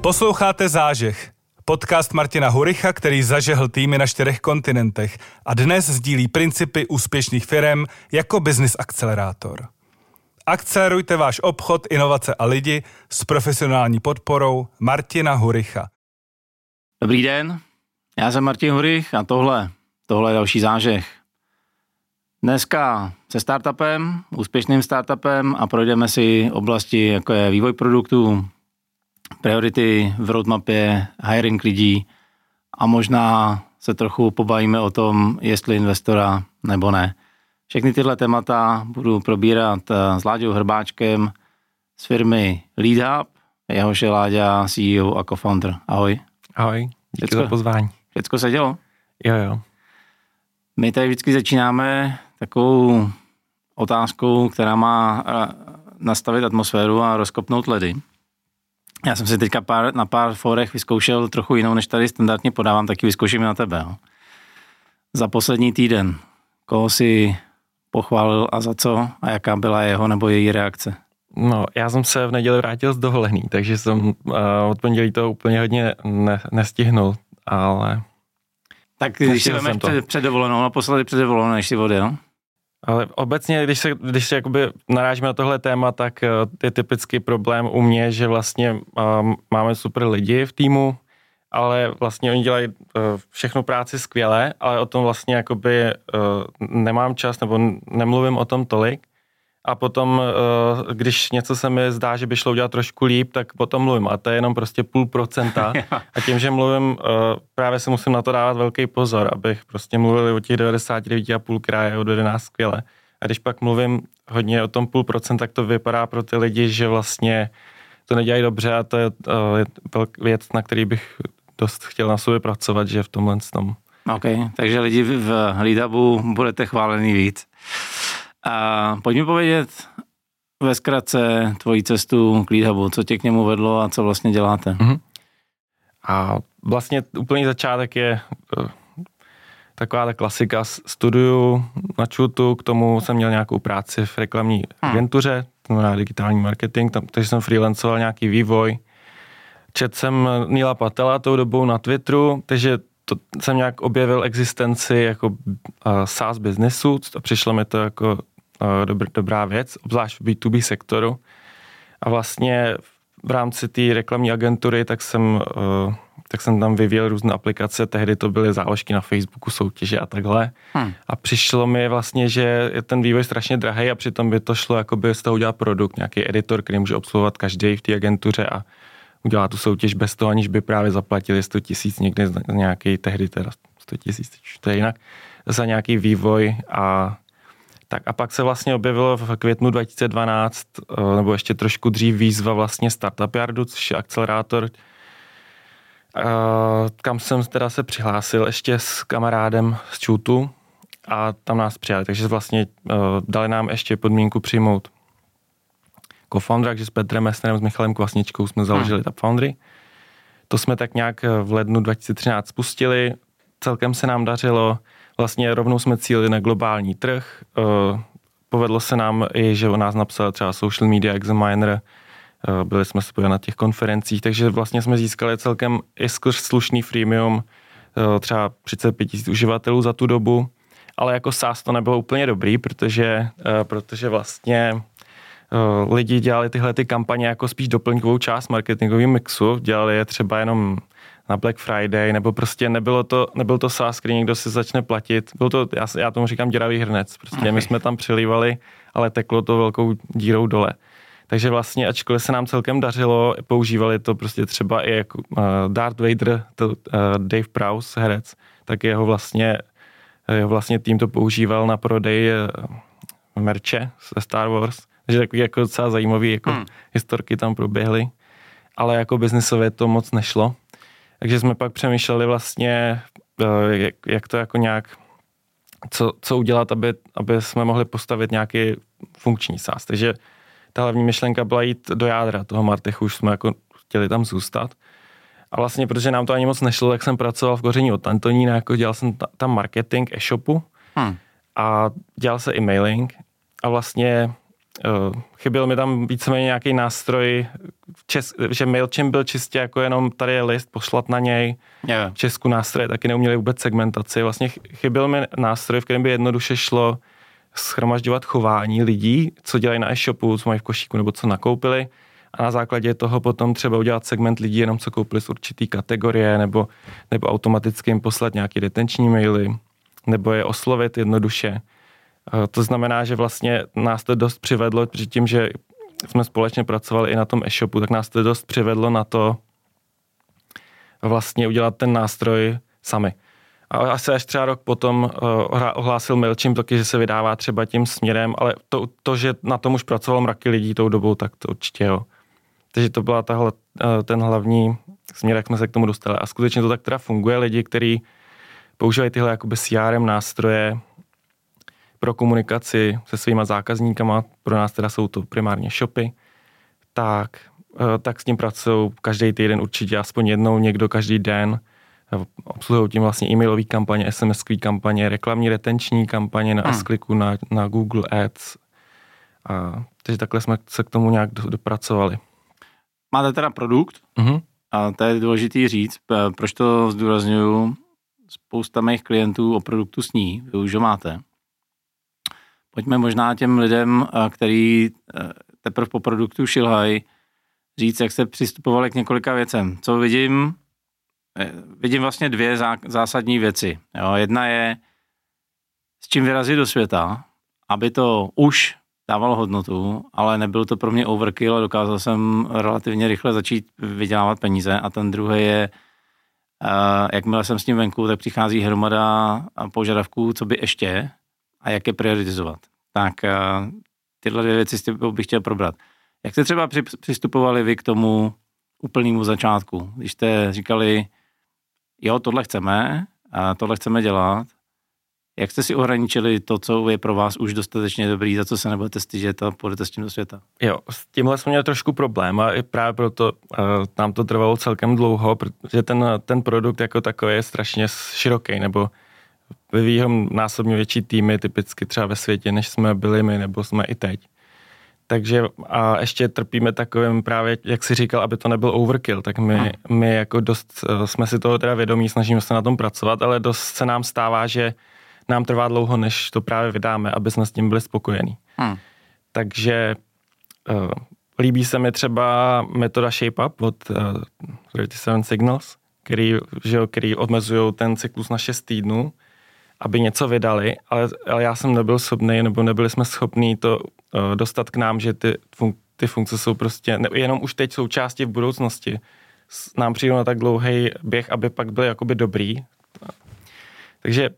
Posloucháte Zážeh, podcast Martina Huricha, který zažehl týmy na čtyřech kontinentech a dnes sdílí principy úspěšných firm jako business akcelerátor. Akcelerujte váš obchod, inovace a lidi s profesionální podporou Martina Huricha. Dobrý den, já jsem Martin Hurich a tohle, tohle je další zážeh. Dneska se startupem, úspěšným startupem a projdeme si oblasti, jako je vývoj produktů, priority v roadmapě, hiring lidí a možná se trochu pobavíme o tom, jestli investora nebo ne. Všechny tyhle témata budu probírat eh, s Láďou Hrbáčkem z firmy LeadHub, jehož je Láďa CEO a co-founder. Ahoj. Ahoj, díky Všecko, za pozvání. Všecko se dělo? Jo, jo. My tady vždycky začínáme takovou otázkou, která má eh, nastavit atmosféru a rozkopnout ledy. Já jsem si teďka pár, na pár forech vyzkoušel trochu jinou, než tady standardně podávám, taky vyzkouším na tebe. Jo. Za poslední týden, koho si pochválil a za co a jaká byla jeho nebo její reakce? No, já jsem se v neděli vrátil z dovolený, takže jsem uh, od pondělí to úplně hodně ne, nestihnul, ale... Tak když si vezmeš před, před dovolenou, naposledy před dovolenou, než si odjel? Ale obecně, když se, když se jakoby narážíme na tohle téma, tak uh, je typický problém u mě, že vlastně uh, máme super lidi v týmu, ale vlastně oni dělají uh, všechno práci skvěle, ale o tom vlastně jakoby nemám čas nebo nemluvím o tom tolik. A potom, uh, když něco se mi zdá, že by šlo udělat trošku líp, tak potom mluvím. A to je jenom prostě půl procenta. A tím, že mluvím, uh, právě se musím na to dávat velký pozor, abych prostě mluvil o těch 99,5 kraje od 11 skvěle. A když pak mluvím hodně o tom půl procent, tak to vypadá pro ty lidi, že vlastně to nedělají dobře a to je uh, věc, na který bych dost chtěl na sobě pracovat, že v tomhle tom. OK, takže lidi v Hlídabu budete chválený víc. A pojď mi povědět ve zkratce tvoji cestu k Leadhubu, co tě k němu vedlo a co vlastně děláte. Mm-hmm. A vlastně úplný začátek je uh, taková ta klasika. Studuju na ČUTu, k tomu jsem měl nějakou práci v reklamní hmm. agentuře, to znamená digitální marketing, tam, takže jsem freelancoval nějaký vývoj. Četl jsem Nila Patela tou dobou na Twitteru, takže to jsem nějak objevil existenci jako uh, SaaS businessu a přišlo mi to jako uh, dobr, dobrá věc, obzvlášť v B2B sektoru. A vlastně v rámci té reklamní agentury tak jsem, uh, tak jsem tam vyvíjel různé aplikace, tehdy to byly záložky na Facebooku, soutěže a takhle. Hmm. A přišlo mi vlastně, že je ten vývoj strašně drahý a přitom by to šlo jako by z toho udělat produkt, nějaký editor, který může obsluhovat každý v té agentuře a udělá tu soutěž bez toho, aniž by právě zaplatili 100 tisíc někde za nějaký, tehdy teda 100 tisíc, to je jinak, za nějaký vývoj a tak a pak se vlastně objevilo v květnu 2012, eh, nebo ještě trošku dřív výzva vlastně Startup Yardu, což je akcelerátor, eh, kam jsem teda se přihlásil ještě s kamarádem z Čutu a tam nás přijali. Takže vlastně eh, dali nám ještě podmínku přijmout co-founder, takže s Petrem Messnerem, s Michalem Kvasničkou jsme založili hmm. Tap Foundry. To jsme tak nějak v lednu 2013 spustili, celkem se nám dařilo, vlastně rovnou jsme cílili na globální trh, eh, povedlo se nám i, že o nás napsal třeba Social Media Examiner, eh, byli jsme spojeni na těch konferencích, takže vlastně jsme získali celkem i skrz slušný freemium, eh, třeba 35 tisíc uživatelů za tu dobu, ale jako SaaS to nebylo úplně dobrý, protože, protože vlastně lidi dělali tyhle ty kampaně jako spíš doplňkovou část marketingového mixu, dělali je třeba jenom na Black Friday, nebo prostě nebylo to, nebyl to SaaS, kdy někdo si začne platit. Byl to, já, já tomu říkám děravý hrnec. Prostě okay. my jsme tam přilívali, ale teklo to velkou dírou dole. Takže vlastně, ačkoliv se nám celkem dařilo, používali to prostě třeba i jako uh, Darth Vader, to, uh, Dave Prowse, herec, tak jeho vlastně, jeho vlastně tým to používal na prodej uh, merče ze Star Wars takže takový jako docela zajímavý jako hmm. historky tam proběhly, ale jako biznisově to moc nešlo. Takže jsme pak přemýšleli vlastně, eh, jak, jak to jako nějak, co, co udělat, aby, aby jsme mohli postavit nějaký funkční SaaS. Takže ta hlavní myšlenka byla jít do jádra toho Martechu, už jsme jako chtěli tam zůstat. A vlastně, protože nám to ani moc nešlo, tak jsem pracoval v koření od Antonína, jako dělal jsem tam marketing e-shopu hmm. a dělal se e-mailing a vlastně chyběl mi tam víceméně nějaký nástroj, čes, že MailChimp byl čistě jako jenom tady je list, poslat na něj. Yeah. V Česku nástroje taky neuměli vůbec segmentaci. Vlastně chyběl mi nástroj, v kterém by jednoduše šlo schromažďovat chování lidí, co dělají na e-shopu, co mají v košíku nebo co nakoupili a na základě toho potom třeba udělat segment lidí, jenom co koupili z určitý kategorie nebo, nebo automaticky jim poslat nějaký retenční maily nebo je oslovit jednoduše. To znamená, že vlastně nás to dost přivedlo, protože tím, že jsme společně pracovali i na tom e-shopu, tak nás to dost přivedlo na to vlastně udělat ten nástroj sami. A asi až třeba rok potom uh, ohlásil MailChimp taky, že se vydává třeba tím směrem, ale to, to, že na tom už pracoval mraky lidí tou dobou, tak to určitě jo. Takže to byla tahle, uh, ten hlavní směr, jak jsme se k tomu dostali. A skutečně to tak teda funguje. Lidi, kteří používají tyhle jakoby CRM nástroje pro komunikaci se svýma zákazníkama, pro nás teda jsou to primárně shopy, tak, uh, tak s tím pracují každý týden určitě aspoň jednou, někdo každý den obsluhují tím vlastně e-mailové kampaně, sms kampaně, reklamní retenční kampaně na hmm. s na, na Google Ads. A, takže takhle jsme se k tomu nějak dopracovali. Máte teda produkt uh-huh. a to je důležitý říct, proč to zdůraznuju. Spousta mých klientů o produktu sní, vy už ho máte. Pojďme možná těm lidem, který teprve po produktu šilhají, říct, jak jste přistupovali k několika věcem. Co vidím, Eh, vidím vlastně dvě zásadní věci. Jo, jedna je, s čím vyrazit do světa, aby to už dávalo hodnotu, ale nebyl to pro mě overkill a dokázal jsem relativně rychle začít vydělávat peníze. A ten druhý je, jakmile jsem s ním venku, tak přichází hromada požadavků, co by ještě a jak je prioritizovat. Tak uh, tyhle dvě věci bych chtěl probrat. Jak jste třeba přistupovali vy k tomu úplnému začátku, když jste říkali, jo, tohle chceme, a tohle chceme dělat, jak jste si ohraničili to, co je pro vás už dostatečně dobrý, za co se nebudete stydět a půjdete s tím do světa? Jo, s tímhle jsme měli trošku problém a i právě proto uh, nám to trvalo celkem dlouho, protože ten, ten produkt jako takový je strašně široký, nebo vyvíjí ho násobně větší týmy, typicky třeba ve světě, než jsme byli my, nebo jsme i teď. Takže a ještě trpíme takovým právě, jak si říkal, aby to nebyl overkill, tak my, my jako dost eh, jsme si toho teda vědomí, snažíme se na tom pracovat, ale dost se nám stává, že nám trvá dlouho, než to právě vydáme, aby jsme s tím byli spokojení. Hmm. Takže uh, líbí se mi třeba metoda ShapeUp od uh, eh, 37 Signals, který, že, který odmezují ten cyklus na 6 týdnů, aby něco vydali, ale, ale já jsem nebyl schopný, nebo nebyli jsme schopní to uh, dostat k nám, že ty, fun- ty funkce jsou prostě, ne, jenom už teď součástí v budoucnosti. Nám přijdou na tak dlouhý běh, aby pak byly jakoby dobrý. Takže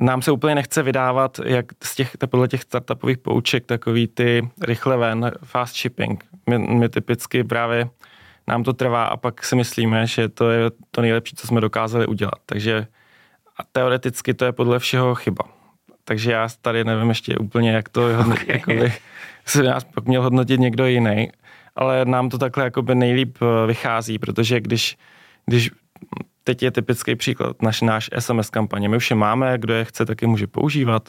nám se úplně nechce vydávat, jak z těch, podle těch startupových pouček, takový ty rychle ven, fast shipping. My, my typicky právě nám to trvá a pak si myslíme, že to je to nejlepší, co jsme dokázali udělat. Takže a teoreticky to je podle všeho chyba. Takže já tady nevím ještě úplně, jak to hodnotit, okay. jakoby, se nás pak měl hodnotit někdo jiný, ale nám to takhle jakoby nejlíp eh, vychází, protože když, když teď je typický příklad, naš, náš SMS kampaně, my už je máme, kdo je chce, taky může používat,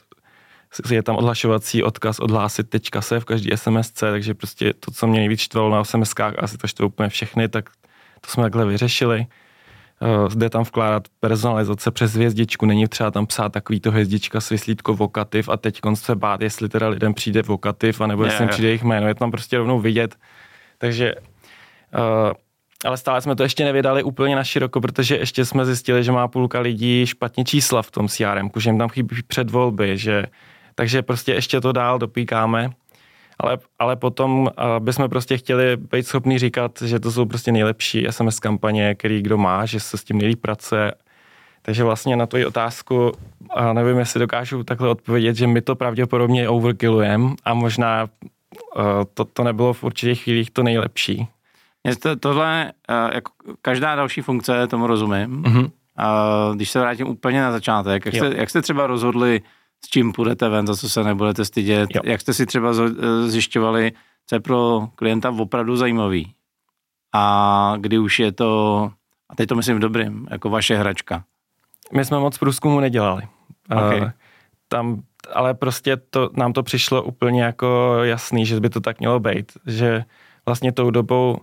je tam odhlašovací odkaz odhlásit teďka se v každý SMSC, takže prostě to, co mě nejvíc štvalo na SMSkách, asi to štve úplně všechny, tak to jsme takhle vyřešili. Uh, jde tam vkládat personalizace přes hvězdičku, není třeba tam psát takový to hvězdička svislítko vokativ a teď se bát, jestli teda lidem přijde vokativ, anebo jestli jim přijde jejich jméno, je tam prostě rovnou vidět. Takže uh, ale stále jsme to ještě nevydali úplně na široko, protože ještě jsme zjistili, že má půlka lidí špatně čísla v tom CRM, že jim tam chybí předvolby, že, takže prostě ještě to dál dopíkáme ale, ale potom bychom prostě chtěli být schopni říkat, že to jsou prostě nejlepší SMS kampaně, který kdo má, že se s tím nejlíp pracuje. Takže vlastně na tvoji otázku, nevím, jestli dokážu takhle odpovědět, že my to pravděpodobně overkillujeme a možná to, to nebylo v určitých chvílích to nejlepší. To, tohle, jako každá další funkce, tomu rozumím. Mm-hmm. Když se vrátím úplně na začátek, jak jste, jak jste třeba rozhodli, s čím půjdete ven, za co se nebudete stydět. Jo. Jak jste si třeba eh, zjišťovali, co je pro klienta opravdu zajímavý a kdy už je to, a teď to myslím v dobrým, jako vaše hračka. My jsme moc průzkumu nedělali. Okay. Uh, tam ale prostě to, nám to přišlo úplně jako jasný, že by to tak mělo být, že vlastně tou dobou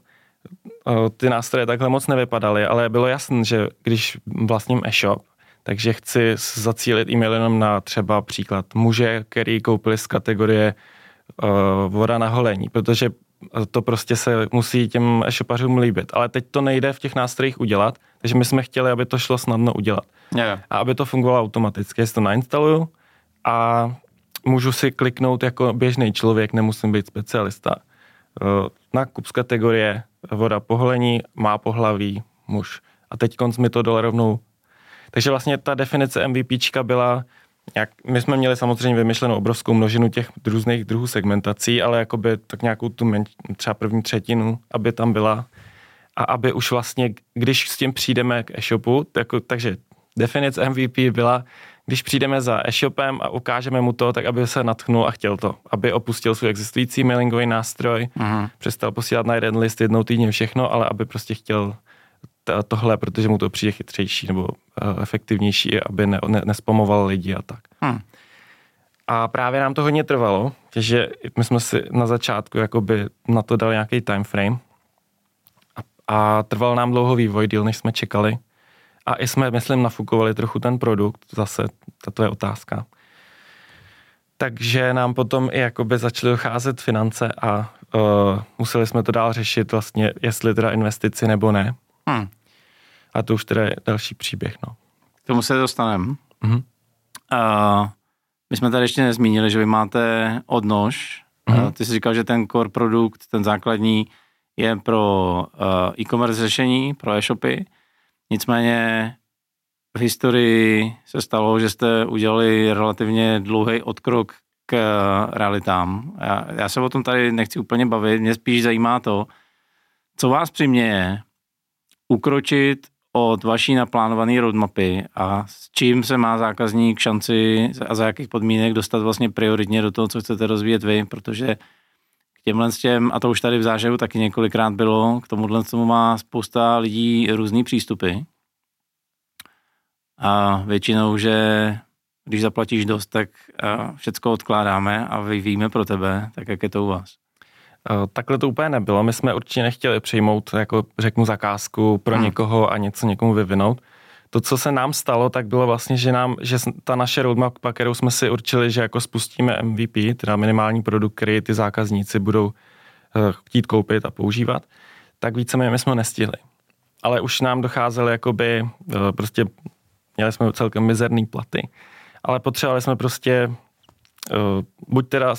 ty nástroje takhle moc nevypadaly, ale bylo jasné, že když vlastním e-shop, takže chci zacílit e-mail jenom na třeba příklad muže, který koupili z kategorie uh, voda na holení, protože to prostě se musí těm e-shopařům líbit. Ale teď to nejde v těch nástrojích udělat, takže my jsme chtěli, aby to šlo snadno udělat. Yeah. A aby to fungovalo automaticky. Já si to nainstaluju a můžu si kliknout jako běžný člověk, nemusím být specialista. Uh, na z kategorie voda poholení, má pohlaví, muž. A teď konc mi to dole rovnou. Takže vlastně ta definice MVPčka byla, jak, my jsme měli samozřejmě vymyšlenou obrovskou množinu těch různých druhů segmentací, ale jakoby tak nějakou tu menš, třeba první třetinu, aby tam byla a aby už vlastně, když s tím přijdeme k e-shopu, jako, takže definice MVP byla, když přijdeme za e-shopem a ukážeme mu to, tak aby se natchnul a chtěl to. Aby opustil svůj existující mailingový nástroj, uh-huh. přestal posílat na jeden list jednou týdně všechno, ale aby prostě chtěl tohle, protože mu to přijde chytřejší nebo uh, efektivnější, aby ne, ne, nespomoval lidi a tak. Hmm. A právě nám to hodně trvalo, že my jsme si na začátku jakoby na to dali nějaký time frame a, a trval nám dlouho vývoj, díl než jsme čekali. A i jsme, myslím, nafukovali trochu ten produkt, zase tato je otázka. Takže nám potom i jakoby začaly docházet finance a uh, museli jsme to dál řešit vlastně, jestli teda investici nebo ne. Hmm. A to už teda je další příběh, no. K tomu se dostaneme. Mm-hmm. Uh, my jsme tady ještě nezmínili, že vy máte odnož. Mm-hmm. Uh, ty jsi říkal, že ten core produkt, ten základní, je pro uh, e-commerce řešení, pro e-shopy. Nicméně v historii se stalo, že jste udělali relativně dlouhý odkrok k realitám. Já, já se o tom tady nechci úplně bavit, mě spíš zajímá to, co vás přiměje ukročit od vaší naplánované roadmapy a s čím se má zákazník šanci a za jakých podmínek dostat vlastně prioritně do toho, co chcete rozvíjet vy, protože k těmhle s těm, a to už tady v zážehu taky několikrát bylo, k tomuhle tomu má spousta lidí různý přístupy. A většinou, že když zaplatíš dost, tak všecko odkládáme a vyvíjíme pro tebe, tak jak je to u vás? Eh, takhle to úplně nebylo. My jsme určitě nechtěli přijmout, jako řeknu, zakázku pro hmm. někoho a něco někomu vyvinout. To, co se nám stalo, tak bylo vlastně, že, nám, že ta naše roadmap, kterou jsme si určili, že jako spustíme MVP, teda minimální produkt, který ty zákazníci budou uh, chtít koupit a používat, tak víceméně my jsme ho nestihli. Ale už nám docházely jakoby, uh, prostě měli jsme celkem mizerný platy, ale potřebovali jsme prostě buď teda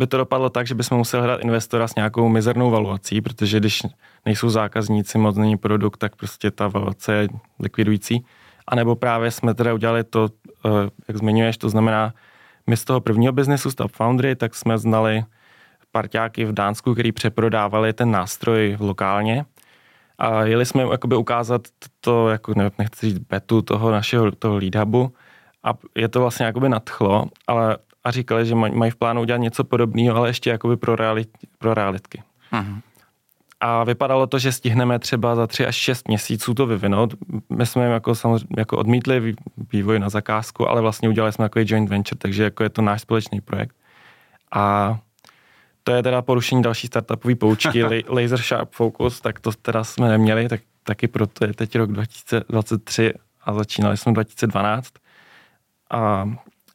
by to dopadlo tak, že bychom museli hledat investora s nějakou mizernou valuací, protože když nejsou zákazníci, moc není produkt, tak prostě ta valuace je likvidující. A nebo právě jsme teda udělali to, uh, jak zmiňuješ, to znamená, my z toho prvního biznesu Stop Foundry, tak jsme znali parťáky v Dánsku, který přeprodávali ten nástroj lokálně a jeli jsme jakoby ukázat to, jako nechci říct betu toho našeho toho lead hubu, a je to vlastně jakoby nadchlo, ale a říkali, že mají v plánu udělat něco podobného, ale ještě jakoby pro, realit, pro realitky. Uh-huh. A vypadalo to, že stihneme třeba za tři až šest měsíců to vyvinout. My jsme jim jako, samozřejmě, jako odmítli vývoj na zakázku, ale vlastně udělali jsme takový joint venture, takže jako je to náš společný projekt. A to je teda porušení další startupové poučky, Laser Sharp Focus, tak to teda jsme neměli, tak taky proto je teď rok 2023 a začínali jsme 2012. A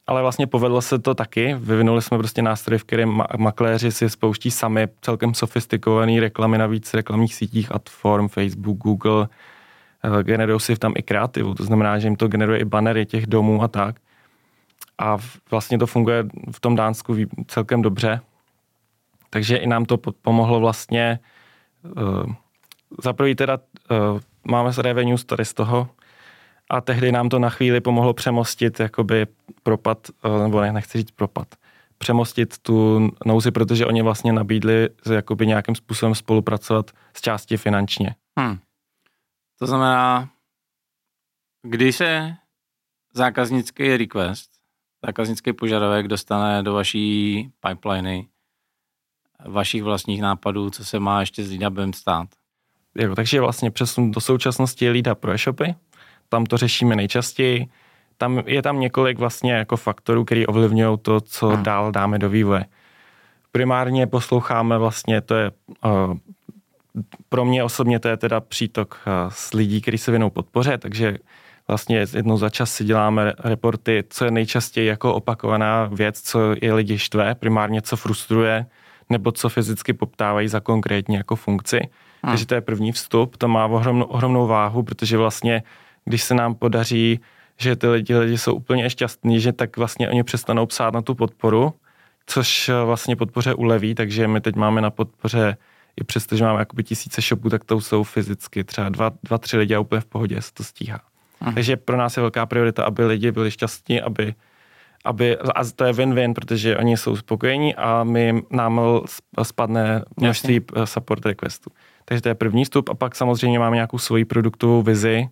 ale vlastně povedlo se to taky. Vyvinuli jsme prostě nástroj, v kterém makléři si spouští sami celkem sofistikované reklamy na víc reklamních sítích, Adform, Facebook, Google. Eh, generují si tam i kreativu, to znamená, že jim to generuje i banery těch domů a tak. A vlastně to funguje v tom Dánsku celkem dobře. Takže i nám to pomohlo vlastně uh, za prvý teda uh, máme revenue tady z toho, a tehdy nám to na chvíli pomohlo přemostit jakoby propad, eh, nebo ne, nechci říct propad, přemostit tu nouzi, protože oni vlastně nabídli jakoby nějakým způsobem spolupracovat s části finančně. Hmm. To znamená, když se zákaznický request, zákaznický požadavek dostane do vaší pipeliny, vašich vlastních nápadů, co se má ještě s leadupem stát? Jo, takže vlastně přesun do současnosti je lead pro e-shopy, tam to řešíme nejčastěji. tam je tam několik vlastně jako faktorů, který ovlivňují to, co hmm. dál dáme do vývoje. Primárně posloucháme vlastně, to je uh, pro mě osobně to je teda přítok uh, z lidí, kteří se věnou podpoře, takže vlastně jednou za čas si děláme reporty, co je nejčastěji jako opakovaná věc, co je lidi štve, primárně co frustruje, nebo co fyzicky poptávají za konkrétní jako funkci. Hmm. Takže to je první vstup, to má ohromnou, ohromnou váhu, protože vlastně, když se nám podaří, že ty lidi, lidi jsou úplně šťastní, že tak vlastně oni přestanou psát na tu podporu, což vlastně podpoře uleví, takže my teď máme na podpoře i přesto, že máme jakoby tisíce shopů, tak to jsou fyzicky třeba dva, dva tři lidi a úplně v pohodě se to stíhá. Aha. Takže pro nás je velká priorita, aby lidi byli šťastní, aby, aby a to je win-win, protože oni jsou spokojení a my nám spadne množství Jasně. support requestů. Takže to je první vstup a pak samozřejmě máme nějakou svoji produktovou vizi,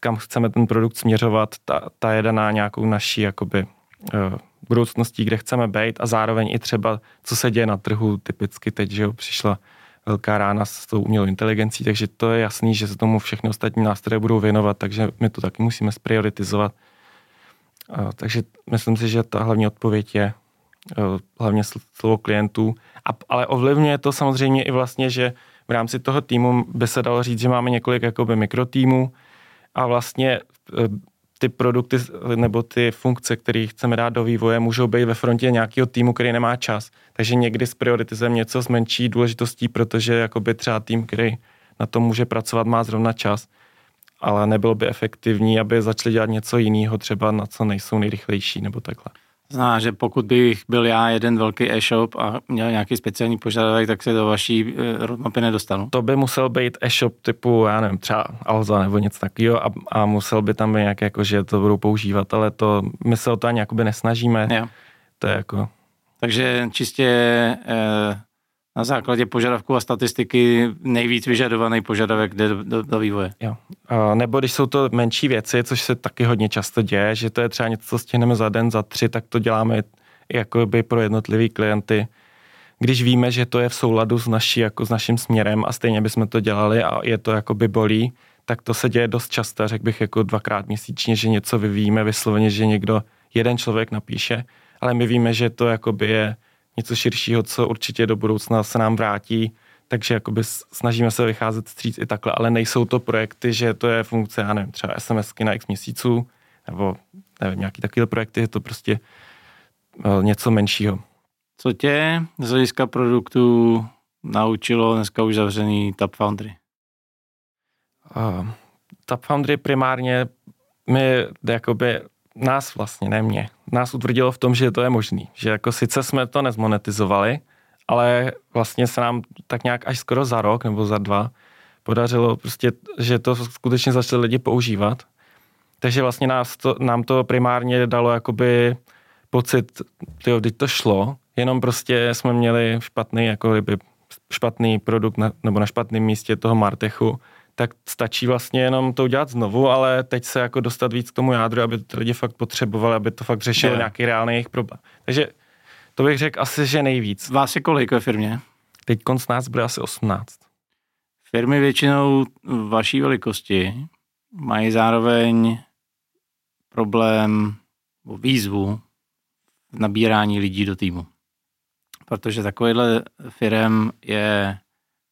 kam chceme ten produkt směřovat, ta, ta je daná nějakou naší jakoby, uh, budoucností, kde chceme být a zároveň i třeba, co se děje na trhu typicky teď, že jo, přišla velká rána s tou umělou inteligencí, takže to je jasný, že se tomu všechny ostatní nástroje budou věnovat, takže my to taky musíme sprioritizovat. Uh, takže myslím si, že ta hlavní odpověď je uh, hlavně slovo klientů, a, ale ovlivňuje to samozřejmě i vlastně, že v rámci toho týmu by se dalo říct, že máme několik jakoby mikrotýmů a vlastně e, ty produkty nebo ty funkce, které chceme dát do vývoje, můžou být ve frontě nějakého týmu, který nemá čas. Takže někdy s prioritizem něco s menší důležitostí, protože jakoby třeba tým, který na tom může pracovat, má zrovna čas, ale nebylo by efektivní, aby začali dělat něco jiného, třeba na co nejsou nejrychlejší nebo takhle. Zná, že pokud bych byl já jeden velký e-shop a měl nějaký speciální požadavek, tak se do vaší eh, roadmapy nedostanu. To by musel být e-shop typu, já nevím, třeba Alza nebo něco takového a, a musel by tam být nějaké, jako, že to budou používat, ale to my se o to ani jakoby nesnažíme. Jo. To je jako... Takže čistě eh, na základě požadavků a statistiky nejvíc vyžadovaný požadavek jde do, do, do vývoje. Jo. A nebo když jsou to menší věci, což se taky hodně často děje, že to je třeba něco, co stihneme za den, za tři, tak to děláme jakoby pro jednotlivý klienty. Když víme, že to je v souladu s, naší, jako s naším směrem a stejně bychom to dělali a je to jakoby bolí, tak to se děje dost často, řekl bych jako dvakrát měsíčně, že něco vyvíjíme vysloveně, že někdo, jeden člověk napíše, ale my víme, že to jakoby je něco širšího, co určitě do budoucna se nám vrátí, takže jakoby snažíme se vycházet stříc i takhle, ale nejsou to projekty, že to je funkce, já nevím, třeba SMSky na x měsíců, nebo nevím, nějaký takový projekty, je to prostě uh, něco menšího. Co tě z hlediska produktu naučilo dneska už zavřený Tap Foundry? Uh, Tap Foundry primárně mi jakoby nás vlastně, ne mě, nás utvrdilo v tom, že to je možný. Že jako sice jsme to nezmonetizovali, ale vlastně se nám tak nějak až skoro za rok nebo za dva podařilo prostě, že to skutečně začali lidi používat. Takže vlastně nás to, nám to primárně dalo jakoby pocit, tyjo, teď to šlo, jenom prostě jsme měli špatný, jako kdyby špatný produkt na, nebo na špatném místě toho Martechu tak stačí vlastně jenom to udělat znovu, ale teď se jako dostat víc k tomu jádru, aby to lidi fakt potřebovali, aby to fakt řešilo nějaký reálný jejich problém. Takže to bych řekl asi, že nejvíc. Vás je kolik ve firmě? Teď konc nás bude asi 18. Firmy většinou vaší velikosti mají zároveň problém výzvu v nabírání lidí do týmu. Protože takovýhle firm je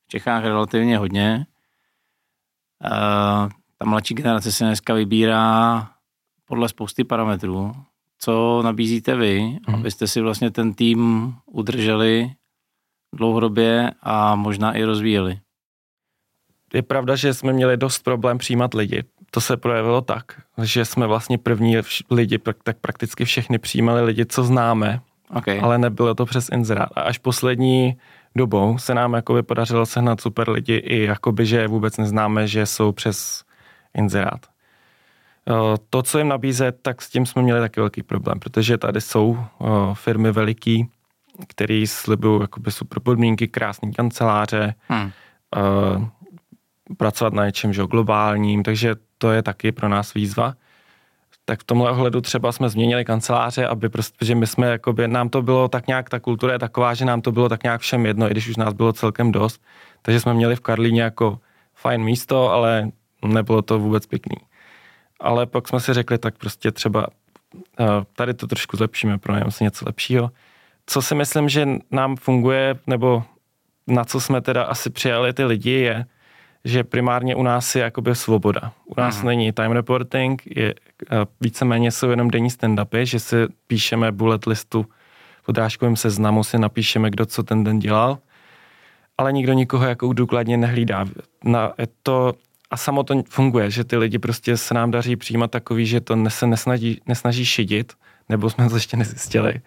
v Čechách relativně hodně ta mladší generace se dneska vybírá podle spousty parametrů. Co nabízíte vy, hmm. abyste si vlastně ten tým udrželi dlouhodobě a možná i rozvíjeli? Je pravda, že jsme měli dost problém přijímat lidi. To se projevilo tak, že jsme vlastně první lidi, tak prakticky všechny přijímali lidi, co známe, okay. ale nebylo to přes inzerát. A až poslední dobou se nám jakoby podařilo sehnat super lidi i jakoby, že vůbec neznáme, že jsou přes inzerát. To, co jim nabízet, tak s tím jsme měli taky velký problém, protože tady jsou firmy veliký, které slibují jakoby super podmínky, krásné kanceláře, hmm. pracovat na něčem že globálním, takže to je taky pro nás výzva tak v tomhle ohledu třeba jsme změnili kanceláře, aby prostě, že my jsme, jakoby, nám to bylo tak nějak, ta kultura je taková, že nám to bylo tak nějak všem jedno, i když už nás bylo celkem dost, takže jsme měli v Karlíně jako fajn místo, ale nebylo to vůbec pěkný. ale pak jsme si řekli, tak prostě třeba uh, tady to trošku zlepšíme, pro si něco lepšího. Co si myslím, že nám funguje, nebo na co jsme teda asi přijali ty lidi, je, že primárně u nás je jakoby svoboda. U nás mm. není time reporting, je, víceméně jsou jenom denní stand-upy, že si píšeme bullet listu v odrážkovém seznamu, si napíšeme, kdo co ten den dělal, ale nikdo nikoho jako důkladně nehlídá. Na, to, a samo to funguje, že ty lidi prostě se nám daří přijímat takový, že to se nesnaží, nesnaží šidit, nebo jsme to ještě nezjistili.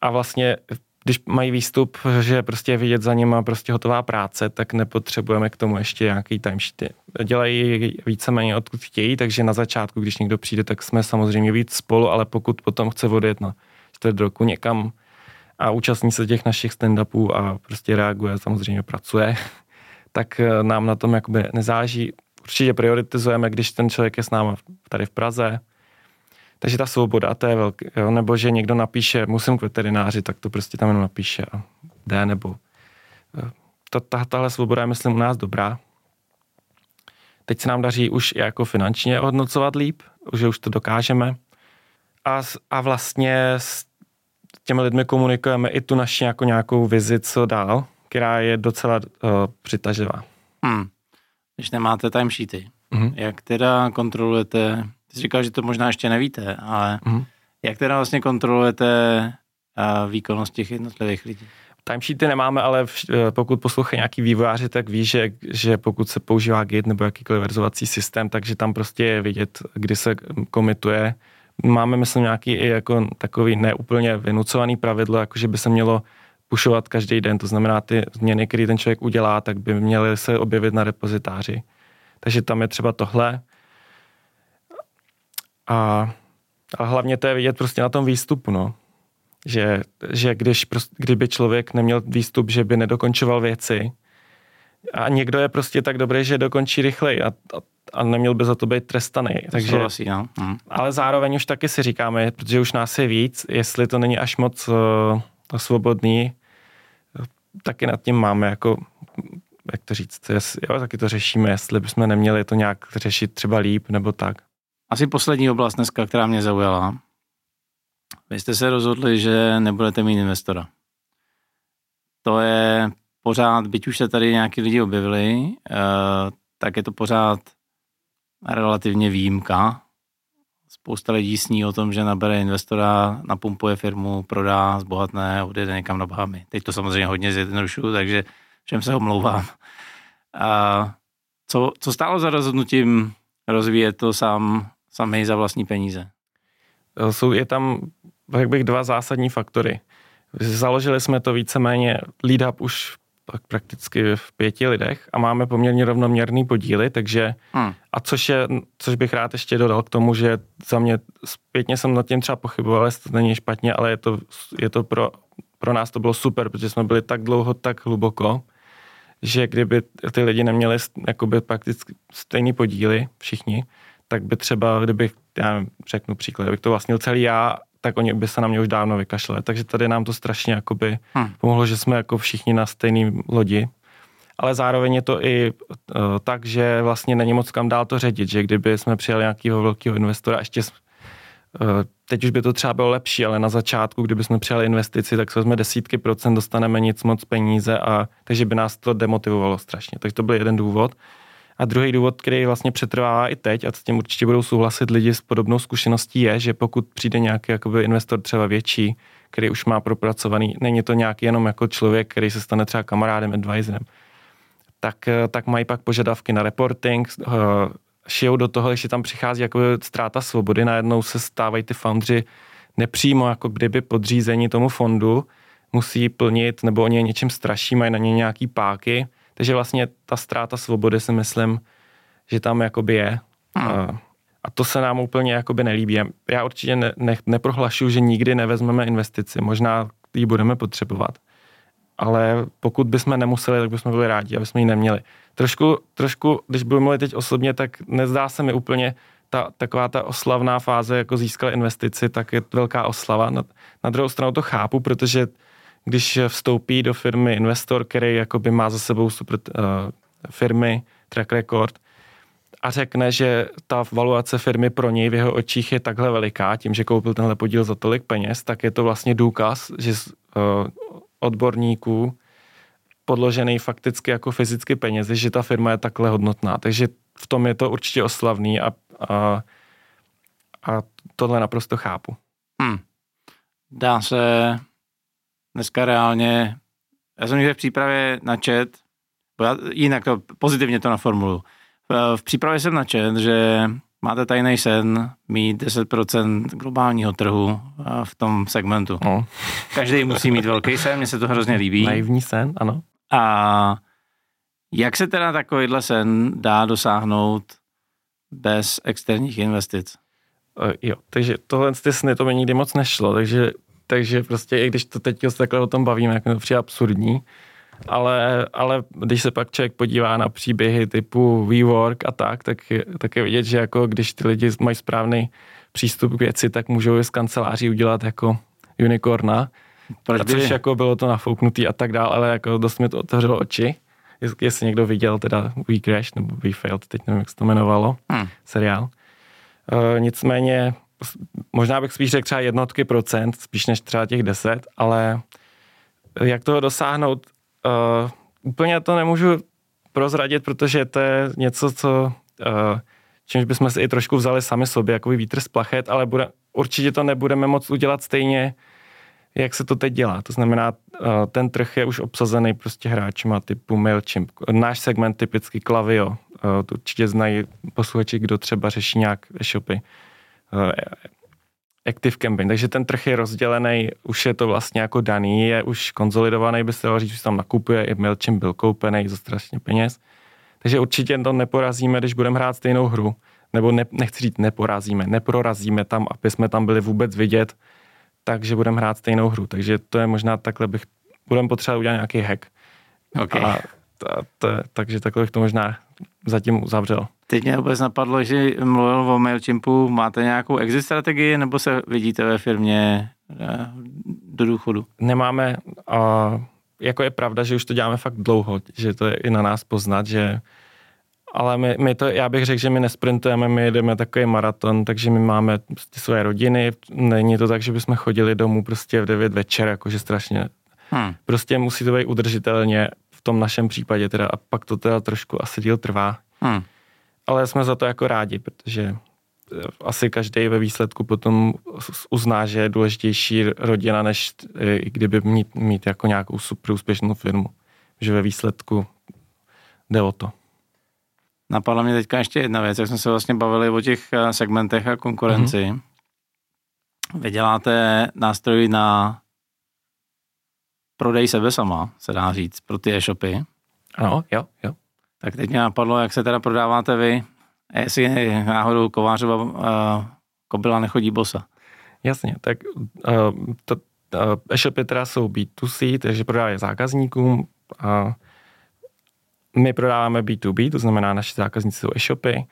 A vlastně když mají výstup, že prostě je vidět za nima prostě hotová práce, tak nepotřebujeme k tomu ještě nějaký timesheety. Dělají víceméně odkud chtějí, takže na začátku, když někdo přijde, tak jsme samozřejmě víc spolu, ale pokud potom chce odjet na čtvrt roku někam a účastní se těch našich stand-upů a prostě reaguje, samozřejmě pracuje, tak eh, nám na tom jakoby nezáleží. Určitě prioritizujeme, když ten člověk je s námi tady v Praze, takže ta svoboda, to je velký, jo? nebo že někdo napíše, musím k veterináři, tak to prostě tam jenom napíše a jde, nebo eh, to, ta, tahle svoboda je, myslím, u nás dobrá. Teď se nám daří už jako finančně hodnocovat líp, že už to dokážeme. A, a vlastně s těmi lidmi komunikujeme i tu naši jako nějakou vizi, co dál, která je docela uh, přitažlivá. Hmm. Když nemáte timesheety, mm-hmm. jak teda kontrolujete ty jsi říkal, že to možná ještě nevíte, ale mm. jak teda vlastně kontrolujete uh, výkonnost těch jednotlivých lidí? Timesheety nemáme, ale v, eh, pokud poslouchají nějaký vývojáři, tak ví, že, že pokud se používá Git nebo jakýkoliv verzovací systém, takže tam prostě je vidět, kdy se komituje. Máme, myslím, nějaký i jako takový neúplně vynucovaný pravidlo, jako že by se mělo pušovat každý den, to znamená ty změny, které ten člověk udělá, tak by měly se objevit na repozitáři. Takže tam je třeba tohle. A, a hlavně to je vidět prostě na tom výstupu, no. Že, že když prostě, kdyby člověk neměl výstup, že by nedokončoval věci a někdo je prostě tak dobrý, že dokončí rychleji a, a, a neměl by za to být trestaný. Takže, vlastně, no. mm. Ale zároveň už taky si říkáme, protože už nás je víc, jestli to není až moc uh, svobodný, taky nad tím máme jako jak to říct, jo, taky to řešíme, jestli bychom neměli to nějak řešit třeba líp nebo tak. Asi poslední oblast dneska, která mě zaujala. Vy jste se rozhodli, že nebudete mít investora. To je pořád, byť už se tady nějaký lidi objevili, eh, tak je to pořád relativně výjimka. Spousta lidí sní o tom, že nabere investora, napumpuje firmu, prodá, zbohatne, odjede někam na Bahamy. Teď to samozřejmě hodně zjednodušuju, takže všem se omlouvám. A co, co stálo za rozhodnutím rozvíjet to sám sami za vlastní peníze? Jsou, je tam, jak bych, dva zásadní faktory. Založili jsme to víceméně lead up už tak prakticky v pěti lidech a máme poměrně rovnoměrný podíly, takže hmm. a což, je, což bych rád ještě dodal k tomu, že za mě zpětně jsem nad tím třeba pochyboval, jestli to není špatně, ale je to, je to pro, pro nás to bylo super, protože jsme byli tak dlouho, tak hluboko, že kdyby ty lidi neměli jakoby prakticky stejný podíly, všichni, tak by třeba, kdybych, já nevím, řeknu příklad, kdybych to vlastnil celý já, tak oni by se na mě už dávno vykašleli. Takže tady nám to strašně jakoby hmm. pomohlo, že jsme jako všichni na stejné lodi. Ale zároveň je to i uh, tak, že vlastně není moc kam dál to ředit, že kdyby jsme přijali nějakého velkého investora, ještě uh, teď už by to třeba bylo lepší, ale na začátku, kdyby jsme přijali investici, tak jsme desítky procent, dostaneme nic moc peníze a takže by nás to demotivovalo strašně. Takže to byl jeden důvod. A druhý důvod, který vlastně přetrvává i teď, a s tím určitě budou souhlasit lidi s podobnou zkušeností, je, že pokud přijde nějaký jakoby investor třeba větší, který už má propracovaný, není to nějaký jenom jako člověk, který se stane třeba kamarádem, advisorem, tak, eh, tak mají pak požadavky na reporting, uh, šijou do toho, když tam přichází jako ztráta svobody, najednou se stávají ty foundři nepřímo jako kdyby podřízení tomu fondu, musí plnit, nebo oni je něčím straší, mají na ně nějaký páky, takže vlastně ta ztráta svobody si myslím, že tam jakoby je. Hmm. A, a to se nám úplně jakoby nelíbí. Já určitě ne, ne, neprohlašuju, že nikdy nevezmeme investici. Možná ji budeme potřebovat. Ale pokud bychom nemuseli, tak bychom byli rádi, aby jsme ji neměli. Trošku, trošku, když budu mluvit teď osobně, tak nezdá se mi úplně ta, taková ta oslavná fáze, jako získal investici, tak je velká oslava. Na, na druhou stranu to chápu, protože když vstoupí do firmy investor, který jakoby má za sebou super uh, firmy, track record a řekne, že ta valuace firmy pro něj v jeho očích je takhle veliká, tím, že koupil tenhle podíl za tolik peněz, tak je to vlastně důkaz, že z uh, odborníků podložený fakticky jako fyzicky penězi, že ta firma je takhle hodnotná. Takže v tom je to určitě oslavný a, a, a tohle naprosto chápu. Hmm. Dá se dneska reálně, já jsem někde v přípravě na chat, jinak to pozitivně to naformuluju. V přípravě jsem na chat, že máte tajný sen mít 10% globálního trhu v tom segmentu. No. Každý musí mít velký sen, mně se to hrozně líbí. Naivní sen, ano. A jak se teda takovýhle sen dá dosáhnout bez externích investic? Uh, jo, takže tohle ty sny to mi nikdy moc nešlo, takže, takže prostě i když to teď takhle o tom bavíme, jak mi to přijde absurdní, ale, ale když se pak člověk podívá na příběhy typu WeWork a tak, tak je, tak je vidět, že jako když ty lidi mají správný přístup k věci, tak můžou je z kanceláří udělat jako unicorna, proč. Což jako bylo to nafouknutý a tak dále, ale jako dost mi to otevřelo oči. Jestli někdo viděl teda We Crash nebo We Failed, teď nevím, jak se to jmenovalo, hmm. seriál. Uh, nicméně, možná bych spíš řekl třeba jednotky procent, spíš než třeba těch deset, ale jak toho dosáhnout, uh, úplně to nemůžu prozradit, protože to je něco, co uh, čímž bychom si i trošku vzali sami sobě, jako vítr z plachet, ale bude, určitě to nebudeme moc udělat stejně jak se to teď dělá. To znamená, eh, ten trh je už obsazený prostě hráčima typu MailChimp. Náš segment typicky Klavio, to určitě znají posluchači, kdo třeba řeší nějak e-shopy. Eh, Active Campaign, takže ten trh je rozdělený, už je to vlastně jako daný, je už konzolidovaný, by se dalo říct, že tam nakupuje, i MailChimp byl koupený za strašně peněz. Takže určitě to neporazíme, když budeme hrát stejnou hru, nebo ne, nechci říct neporazíme, neprorazíme tam, aby jsme tam byli vůbec vidět, takže budeme hrát stejnou hru. Takže to je možná takhle bych, budeme potřebovat udělat nějaký hack. Okay. A to, to, takže takhle bych to možná zatím uzavřel. Teď mě vůbec napadlo, že mluvil o MailChimpu, máte nějakou exit strategii, nebo se vidíte ve firmě eh, do důchodu? Nemáme, a jako je pravda, že už to děláme fakt dlouho, že to je i na nás poznat, že ale my, my to, já bych řekl, že my nesprintujeme, my jedeme takový maraton, takže my máme prostě své rodiny, není to tak, že bychom chodili domů prostě v 9 večer, jakože strašně. Hmm. Prostě musí to být udržitelně v tom našem případě teda a pak to teda trošku asi díl trvá. Hmm. Ale jsme za to jako rádi, protože eh, asi každý ve výsledku potom uzná, že je důležitější rodina, než eh, kdyby mít, mít jako nějakou super úspěšnou firmu. Že ve výsledku jde o to. Napadla mě teďka ještě jedna věc, jak jsme se vlastně bavili o těch eh, segmentech a konkurenci. Mm-hmm. Vy děláte nástroj na prodej sebe sama, se dá říct, pro ty e-shopy. Ano, jo, jo. Tak teď mě napadlo, jak se teda prodáváte vy, jestli náhodou Kovářova uh, kobila nechodí bosa. Jasně, tak uh, to, uh, e-shopy teda jsou B2C, takže prodávají zákazníkům a my prodáváme B2B, to znamená, naši zákazníci jsou e-shopy.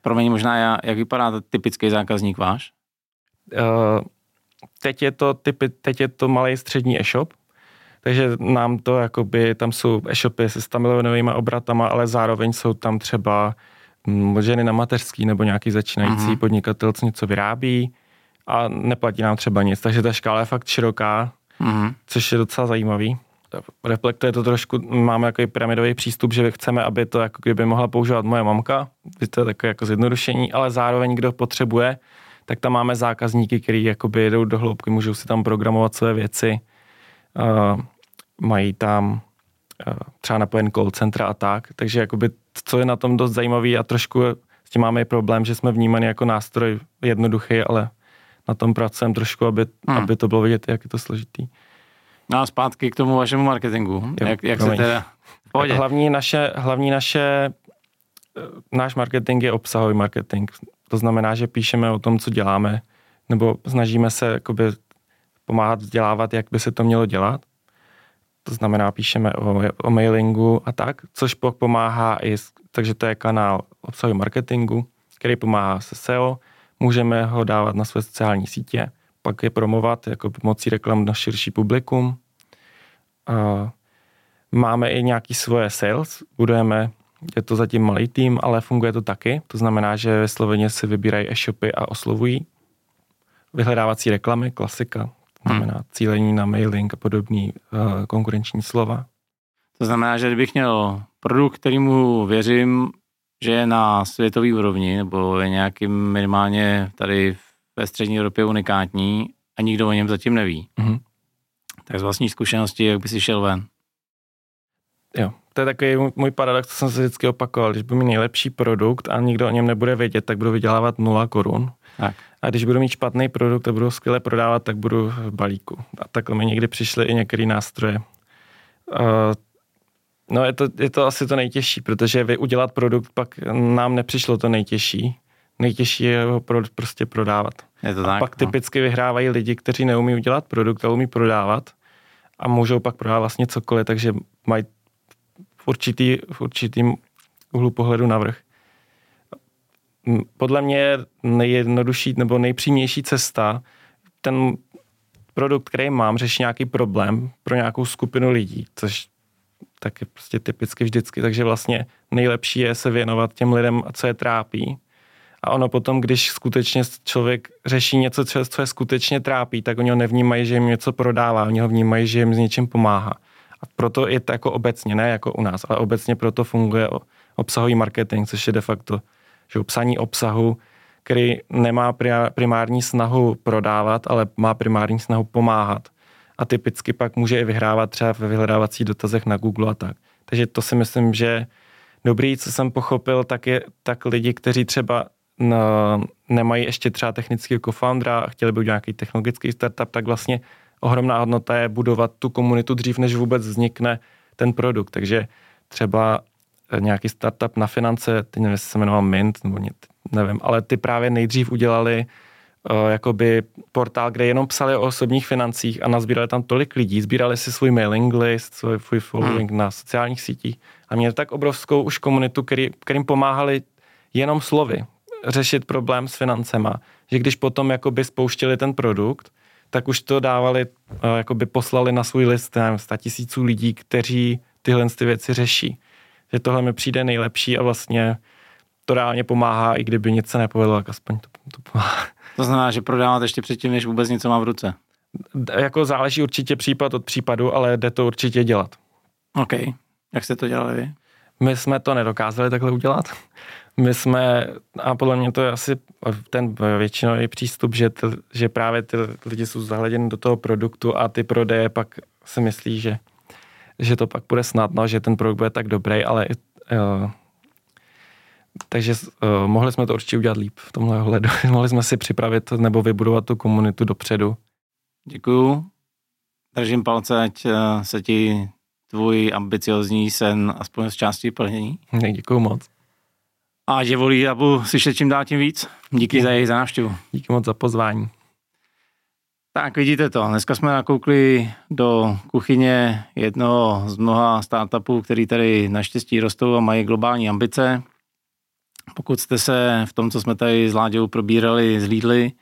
Promiň, možná já, jak vypadá typický zákazník váš? Uh, teď je to, typy, teď je to malý střední e-shop, takže nám to jakoby, tam jsou e-shopy se 100 milionovými obratama, ale zároveň jsou tam třeba mm, ženy na mateřský nebo nějaký začínající uh-huh. podnikatel, co něco vyrábí a neplatí nám třeba nic, takže ta škála je fakt široká, uh-huh. což je docela zajímavý reflektuje to trošku, máme jako pyramidový přístup, že chceme, aby to jako kdyby mohla používat moje mamka, to je takové jako zjednodušení, ale zároveň kdo potřebuje, tak tam máme zákazníky, kteří jakoby jdou do hloubky, můžou si tam programovat své věci, uh, mají tam uh, třeba napojen call centra a tak, takže jakoby co je na tom dost zajímavý a trošku s tím máme i problém, že jsme vnímaný jako nástroj jednoduchý, ale na tom pracujeme trošku, aby, hmm. aby to bylo vidět, jak je to složitý. No a zpátky k tomu vašemu marketingu. Jo, jak, jak se teda... Pohodě. Hlavní naše, hlavní naše, eh, náš marketing je obsahový marketing. To znamená, že píšeme o tom, co děláme, nebo snažíme se jakoby pomáhat vzdělávat, jak by se to mělo dělat. To znamená, píšeme o, o mailingu a tak, což pomáhá i, takže to je kanál obsahový marketingu, který pomáhá se SEO. Můžeme ho dávat na své sociální sítě, pak je promovat jako pomocí reklam na širší publikum. A máme i nějaký svoje sales, budujeme je to zatím malý tým, ale funguje to taky. To znamená, že vysloveně si vybírají e-shopy a oslovují. Vyhledávací reklamy, klasika, znamená hmm. cílení na mailing a podobný uh, konkurenční slova. To znamená, že kdybych měl produkt, kterýmu věřím, že je na světové úrovni, nebo je nějakým minimálně tady ve střední Evropě unikátní a nikdo o něm zatím neví, mm-hmm. tak z vlastní zkušenosti, jak by si šel ven? Jo, to je takový můj paradox, co jsem se vždycky opakoval. Když budu mít nejlepší produkt a nikdo o něm nebude vědět, tak budu vydělávat 0 korun. Tak. A když budu mít špatný produkt a budu skvěle prodávat, tak budu v balíku. A takhle mi někdy přišly i některé nástroje. Uh, no je to, je to asi to nejtěžší, protože vy udělat produkt pak nám nepřišlo to nejtěžší. Nejtěžší je ho pro, prostě prodávat. Je to a tak, pak no. typicky vyhrávají lidi, kteří neumí udělat produkt a umí prodávat a můžou pak prodávat vlastně cokoliv, takže mají v, určitý, v určitým úhlu pohledu navrh. Podle mě je nejjednodušší nebo nejpřímější cesta ten produkt, který mám, řeší nějaký problém pro nějakou skupinu lidí, což tak je prostě typicky vždycky, takže vlastně nejlepší je se věnovat těm lidem, co je trápí. A ono potom, když skutečně člověk řeší něco, co je skutečně trápí, tak oni ho nevnímají, že jim něco prodává, oni ho vnímají, že jim s něčím pomáhá. A proto je to jako obecně, ne jako u nás, ale obecně proto funguje obsahový marketing, což je de facto že psaní obsahu, který nemá primární snahu prodávat, ale má primární snahu pomáhat. A typicky pak může i vyhrávat třeba ve vyhledávacích dotazech na Google a tak. Takže to si myslím, že dobrý, co jsem pochopil, tak je tak lidi, kteří třeba na, nemají ještě třeba technického co-foundera a chtěli by udělat nějaký technologický startup, tak vlastně ohromná hodnota je budovat tu komunitu dřív, než vůbec vznikne ten produkt. Takže třeba nějaký startup na finance, teď nevím, jestli se jmenoval Mint, nebo nevím, ale ty právě nejdřív udělali uh, jakoby portál, kde jenom psali o osobních financích a nazbírali tam tolik lidí, sbírali si svůj mailing list, svůj, svůj following hmm. na sociálních sítích a měli tak obrovskou už komunitu, který, kterým pomáhali jenom slovy řešit problém s financema, že když potom jakoby spouštili ten produkt, tak už to dávali, eh, jakoby poslali na svůj list, nevím, 100 tisíců lidí, kteří tyhle ty věci řeší. Že tohle mi přijde nejlepší a vlastně to reálně pomáhá, i kdyby nic se nepovedlo, tak aspoň to, to pomáhá. To znamená, že prodávat ještě předtím, než vůbec něco má v ruce. Jako záleží určitě případ od případu, ale jde to určitě dělat. OK. Jak jste to dělali vy? My jsme to nedokázali takhle udělat. My jsme, a podle mě to je asi ten většinový přístup, že, ty, že právě ty lidi jsou zahleděni do toho produktu a ty prodeje pak si myslí, že, že to pak bude snadno, že ten produkt bude tak dobrý, ale uh, takže uh, mohli jsme to určitě udělat líp v tomhle ohledu. mohli jsme si připravit nebo vybudovat tu komunitu dopředu. Děkuju. Držím palce, ať se ti tvůj ambiciozní sen aspoň z části plnění. Děkuju moc. A že volí a budu slyšet čím dál tím víc. Díky za její za návštěvu. Díky moc za pozvání. Tak vidíte to, dneska jsme nakoukli do kuchyně jednoho z mnoha startupů, který tady naštěstí rostou a mají globální ambice. Pokud jste se v tom, co jsme tady s Láďou probírali, zlídli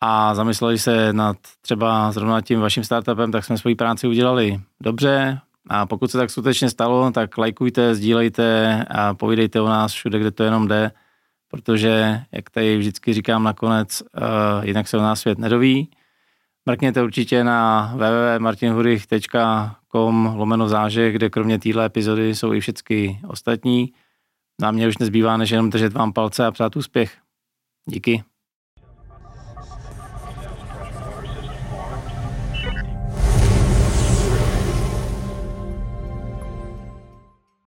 a zamysleli se nad třeba zrovna tím vaším startupem, tak jsme svoji práci udělali dobře, a pokud se tak skutečně stalo, tak lajkujte, sdílejte a povídejte o nás všude, kde to jenom jde, protože, jak tady vždycky říkám nakonec, uh, jinak se o nás svět nedoví. Mrkněte určitě na www.martinhurich.com lomeno záže, kde kromě téhle epizody jsou i všechny ostatní. Na mě už nezbývá, než jenom držet vám palce a přát úspěch. Díky.